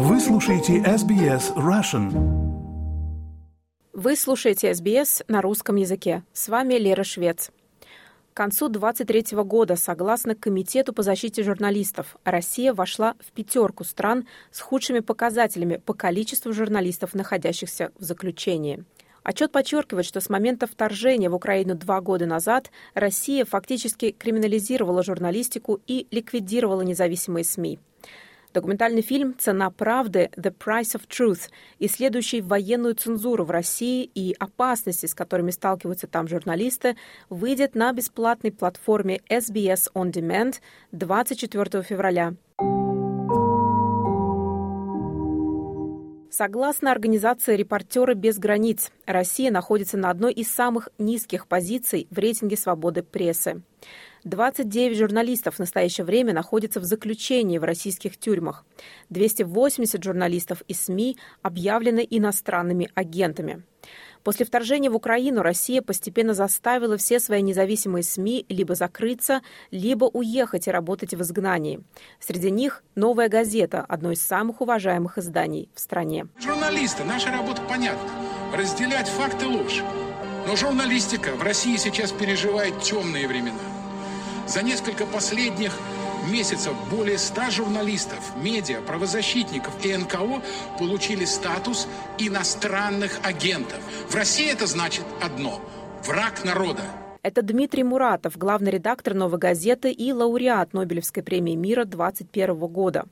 Вы слушаете SBS Russian. Вы слушаете SBS на русском языке. С вами Лера Швец. К концу 2023 года, согласно Комитету по защите журналистов, Россия вошла в пятерку стран с худшими показателями по количеству журналистов, находящихся в заключении. Отчет подчеркивает, что с момента вторжения в Украину два года назад Россия фактически криминализировала журналистику и ликвидировала независимые СМИ. Документальный фильм «Цена правды» «The Price of Truth», исследующий военную цензуру в России и опасности, с которыми сталкиваются там журналисты, выйдет на бесплатной платформе SBS On Demand 24 февраля. Согласно организации «Репортеры без границ», Россия находится на одной из самых низких позиций в рейтинге свободы прессы. 29 журналистов в настоящее время находятся в заключении в российских тюрьмах. 280 журналистов из СМИ объявлены иностранными агентами. После вторжения в Украину Россия постепенно заставила все свои независимые СМИ либо закрыться, либо уехать и работать в изгнании. Среди них «Новая газета» – одно из самых уважаемых изданий в стране. Журналисты, наша работа понятна. Разделять факты и ложь. Но журналистика в России сейчас переживает темные времена. За несколько последних месяцев более 100 журналистов, медиа, правозащитников и НКО получили статус иностранных агентов. В России это значит одно – враг народа. Это Дмитрий Муратов, главный редактор «Новой газеты» и лауреат Нобелевской премии мира 2021 года.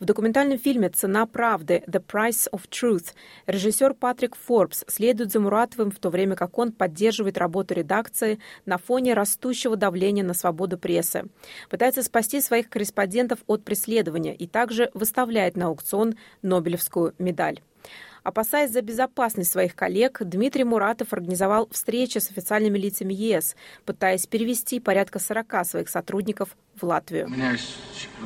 В документальном фильме «Цена правды» «The Price of Truth» режиссер Патрик Форбс следует за Муратовым в то время как он поддерживает работу редакции на фоне растущего давления на свободу прессы, пытается спасти своих корреспондентов от преследования и также выставляет на аукцион Нобелевскую медаль. Опасаясь за безопасность своих коллег, Дмитрий Муратов организовал встречи с официальными лицами ЕС, пытаясь перевести порядка 40 своих сотрудников в Латвию. У меня есть э,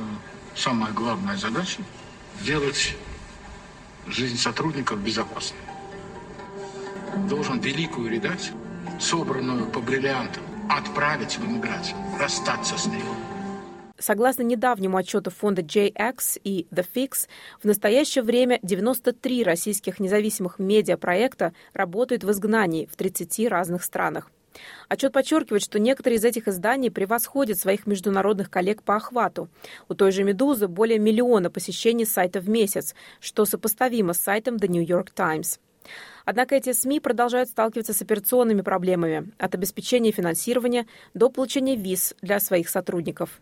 самая главная задача – сделать жизнь сотрудников безопасной. Должен великую редакцию, собранную по бриллиантам, отправить в эмиграцию, расстаться с ней. Согласно недавнему отчету фонда JX и The Fix, в настоящее время 93 российских независимых медиапроекта работают в изгнании в 30 разных странах. Отчет подчеркивает, что некоторые из этих изданий превосходят своих международных коллег по охвату. У той же «Медузы» более миллиона посещений сайта в месяц, что сопоставимо с сайтом The New York Times. Однако эти СМИ продолжают сталкиваться с операционными проблемами, от обеспечения финансирования до получения виз для своих сотрудников.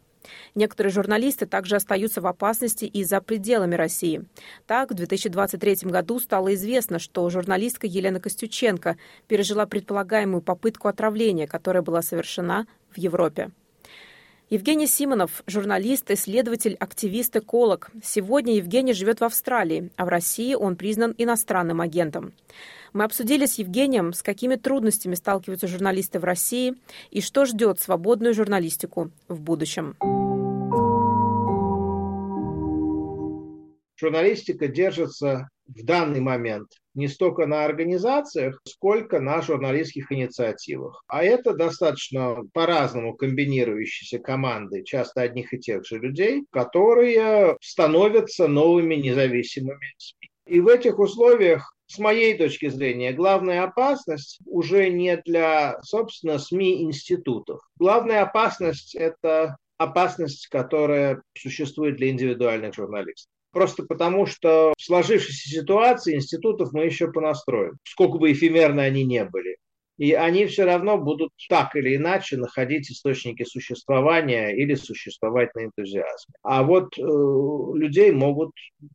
Некоторые журналисты также остаются в опасности и за пределами России. Так, в 2023 году стало известно, что журналистка Елена Костюченко пережила предполагаемую попытку отравления, которая была совершена в Европе. Евгений Симонов – журналист, исследователь, активист, эколог. Сегодня Евгений живет в Австралии, а в России он признан иностранным агентом. Мы обсудили с Евгением, с какими трудностями сталкиваются журналисты в России и что ждет свободную журналистику в будущем. Журналистика держится в данный момент не столько на организациях, сколько на журналистских инициативах. А это достаточно по-разному комбинирующиеся команды, часто одних и тех же людей, которые становятся новыми независимыми СМИ. И в этих условиях с моей точки зрения, главная опасность уже не для, собственно, СМИ институтов. Главная опасность – это опасность, которая существует для индивидуальных журналистов. Просто потому, что в сложившейся ситуации институтов мы еще понастроим, сколько бы эфемерны они не были. И они все равно будут так или иначе находить источники существования или существовать на энтузиазме. А вот э, людей могут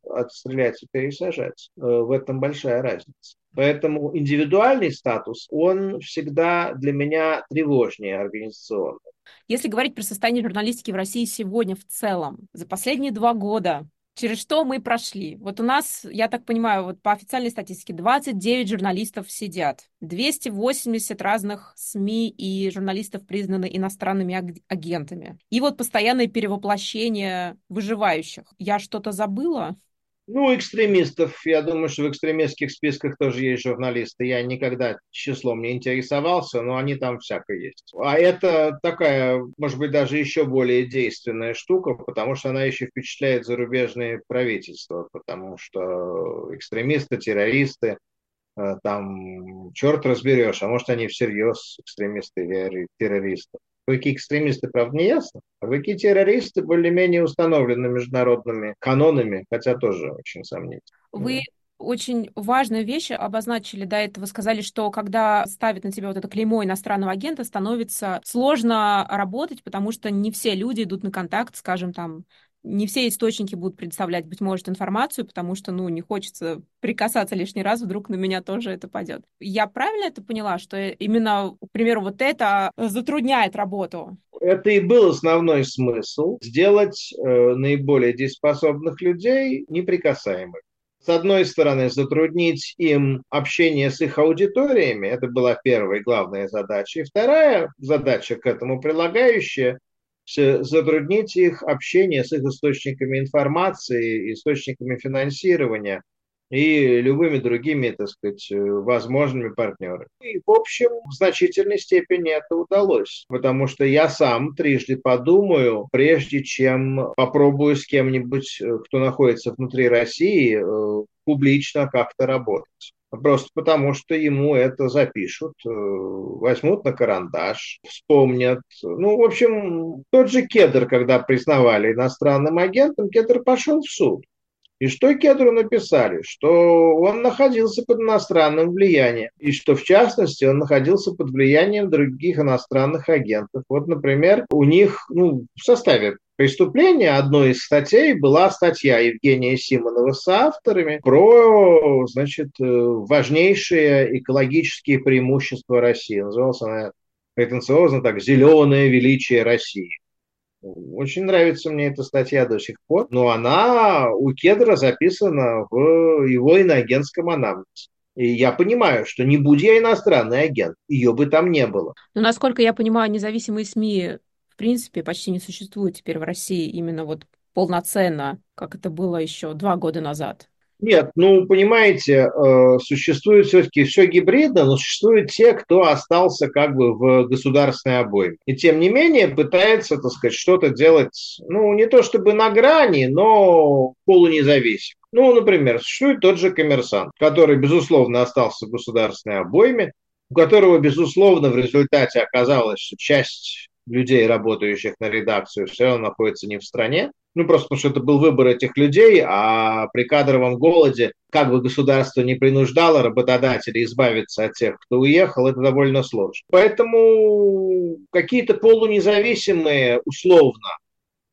отстрелять и пересажать. Э, в этом большая разница. Поэтому индивидуальный статус, он всегда для меня тревожнее организационного. Если говорить про состояние журналистики в России сегодня в целом, за последние два года через что мы прошли. Вот у нас, я так понимаю, вот по официальной статистике 29 журналистов сидят, 280 разных СМИ и журналистов признаны иностранными агентами. И вот постоянное перевоплощение выживающих. Я что-то забыла? Ну, экстремистов, я думаю, что в экстремистских списках тоже есть журналисты. Я никогда числом не интересовался, но они там всяко есть. А это такая, может быть, даже еще более действенная штука, потому что она еще впечатляет зарубежные правительства, потому что экстремисты, террористы, э, там черт разберешь, а может они всерьез экстремисты или террористы. Какие экстремисты, правда, не ясно. А какие террористы более-менее установлены международными канонами, хотя тоже очень сомнительно. Вы очень важную вещь обозначили до этого, сказали, что когда ставят на тебя вот это клеймо иностранного агента, становится сложно работать, потому что не все люди идут на контакт, скажем, там, не все источники будут предоставлять, быть может, информацию, потому что, ну, не хочется прикасаться лишний раз, вдруг на меня тоже это пойдет. Я правильно это поняла, что именно, к примеру, вот это затрудняет работу? Это и был основной смысл – сделать э, наиболее дееспособных людей неприкасаемыми. С одной стороны, затруднить им общение с их аудиториями, это была первая главная задача. И вторая задача к этому прилагающая – затруднить их общение с их источниками информации, источниками финансирования и любыми другими, так сказать, возможными партнерами. И, в общем, в значительной степени это удалось, потому что я сам трижды подумаю, прежде чем попробую с кем-нибудь, кто находится внутри России, э, публично как-то работать. Просто потому, что ему это запишут, э, возьмут на карандаш, вспомнят. Ну, в общем, тот же Кедр, когда признавали иностранным агентом, Кедр пошел в суд. И что Кедру написали? Что он находился под иностранным влиянием. И что, в частности, он находился под влиянием других иностранных агентов. Вот, например, у них ну, в составе преступления одной из статей была статья Евгения Симонова с авторами про, значит, э, важнейшие экологические преимущества России. Называлась она претенциозно так «Зеленое величие России». Очень нравится мне эта статья до сих пор, но она у Кедра записана в его иноагентском анамнезе. И я понимаю, что не будь я иностранный агент, ее бы там не было. Но, насколько я понимаю, независимые СМИ принципе почти не существуют теперь в России именно вот полноценно, как это было еще два года назад. Нет, ну, понимаете, э, существует все-таки все гибридно, но существуют те, кто остался как бы в государственной обойме. И тем не менее пытается, так сказать, что-то делать, ну, не то чтобы на грани, но полунезависимо. Ну, например, существует тот же коммерсант, который, безусловно, остался в государственной обойме, у которого, безусловно, в результате оказалось, что часть людей, работающих на редакцию, все равно находится не в стране. Ну, просто потому что это был выбор этих людей, а при кадровом голоде, как бы государство не принуждало работодателей избавиться от тех, кто уехал, это довольно сложно. Поэтому какие-то полунезависимые, условно,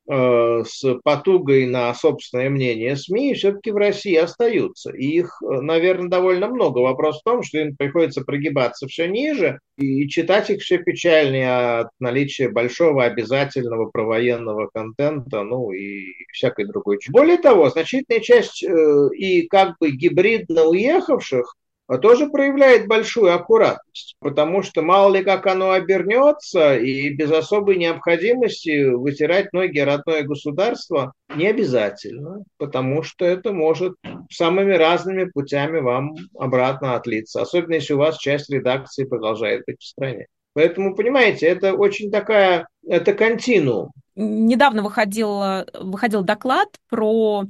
с потугой на собственное мнение СМИ все-таки в России остаются. И их, э, наверное, довольно много. Вопрос в том, что им приходится прогибаться все ниже, и читать их все печальнее от наличия большого обязательного провоенного контента, ну и всякой другой. Более того, значительная часть э, и как бы гибридно уехавших тоже проявляет большую аккуратность, потому что мало ли как оно обернется, и без особой необходимости вытирать ноги родное государство не обязательно, потому что это может самыми разными путями вам обратно отлиться, особенно если у вас часть редакции продолжает быть в стране. Поэтому, понимаете, это очень такая, это континуум. Недавно выходил, выходил доклад про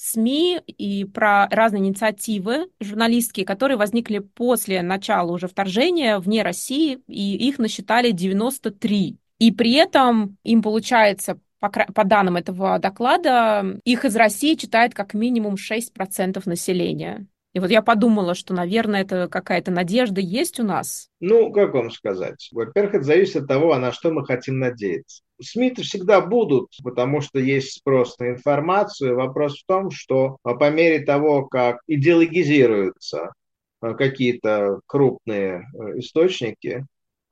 СМИ и про разные инициативы журналистские, которые возникли после начала уже вторжения вне России, и их насчитали 93. И при этом им получается, по, данным этого доклада, их из России читает как минимум 6% населения. И вот я подумала, что, наверное, это какая-то надежда есть у нас. Ну, как вам сказать? Во-первых, это зависит от того, а на что мы хотим надеяться. СМИ всегда будут, потому что есть спрос на информацию. Вопрос в том, что по мере того, как идеологизируются э, какие-то крупные э, источники,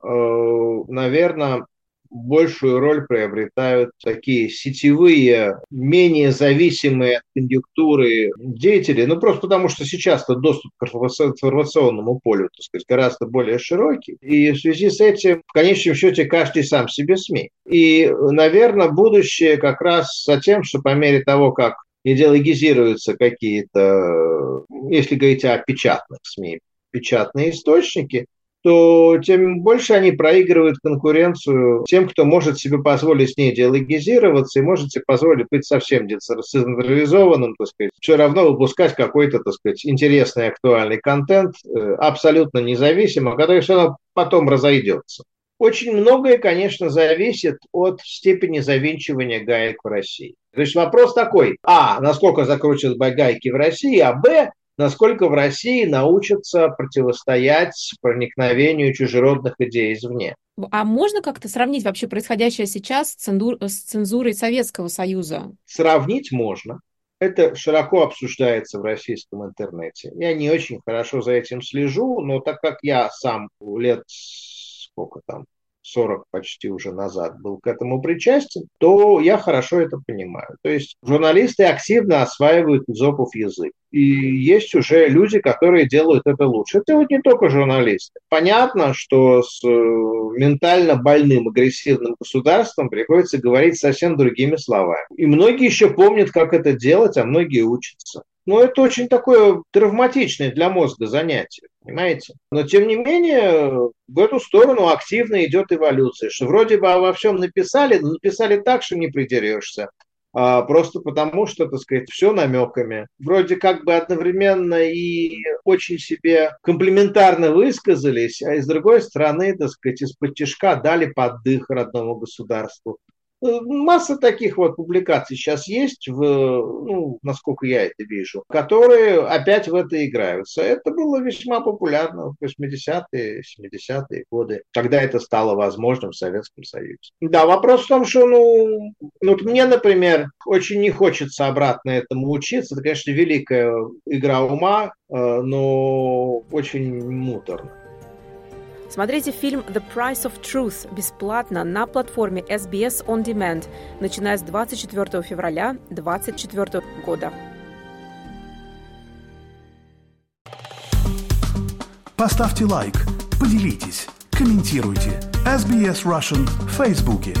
э, наверное, большую роль приобретают такие сетевые, менее зависимые от конъюнктуры деятели, ну просто потому что сейчас-то доступ к информационному полю, так сказать, гораздо более широкий. И в связи с этим, в конечном счете, каждый сам себе СМИ. И, наверное, будущее как раз за тем, что по мере того, как идеологизируются какие-то, если говорить о печатных СМИ, печатные источники, то тем больше они проигрывают конкуренцию тем, кто может себе позволить с ней идеологизироваться и может себе позволить быть совсем децентрализованным, так сказать, все равно выпускать какой-то, так сказать, интересный, актуальный контент, э, абсолютно независимо, который все равно потом разойдется. Очень многое, конечно, зависит от степени завинчивания гаек в России. То есть вопрос такой, а, насколько закручивают гайки в России, а, б, насколько в России научатся противостоять проникновению чужеродных идей извне. А можно как-то сравнить вообще происходящее сейчас с, цензур, с цензурой Советского Союза? Сравнить можно. Это широко обсуждается в российском интернете. Я не очень хорошо за этим слежу, но так как я сам лет сколько там, 40 почти уже назад был к этому причастен, то я хорошо это понимаю. То есть журналисты активно осваивают зопов язык. И есть уже люди, которые делают это лучше. Это вот не только журналисты. Понятно, что с э, ментально больным, агрессивным государством приходится говорить совсем другими словами. И многие еще помнят, как это делать, а многие учатся. Но это очень такое травматичное для мозга занятие, понимаете? Но тем не менее, в эту сторону активно идет эволюция, что вроде бы во всем написали, но написали так, что не придерешься. А, просто потому, что, так сказать, все намеками. Вроде как бы одновременно и очень себе комплементарно высказались, а с другой стороны, так сказать, из-под тяжка дали поддых родному государству. Э, масса таких вот публикаций сейчас есть, в, ну, насколько я это вижу, которые опять в это играются. Это было весьма популярно в 80-е, 70-е годы, когда это стало возможным в Советском Союзе. Да, вопрос в том, что, ну, ну вот мне, например, очень не хочется обратно этому учиться. Это, конечно, великая игра ума, э, но очень муторно. Смотрите фильм The Price of Truth бесплатно на платформе SBS On Demand, начиная с 24 февраля 2024 года. Поставьте лайк, поделитесь, комментируйте. SBS Russian в Фейсбуке.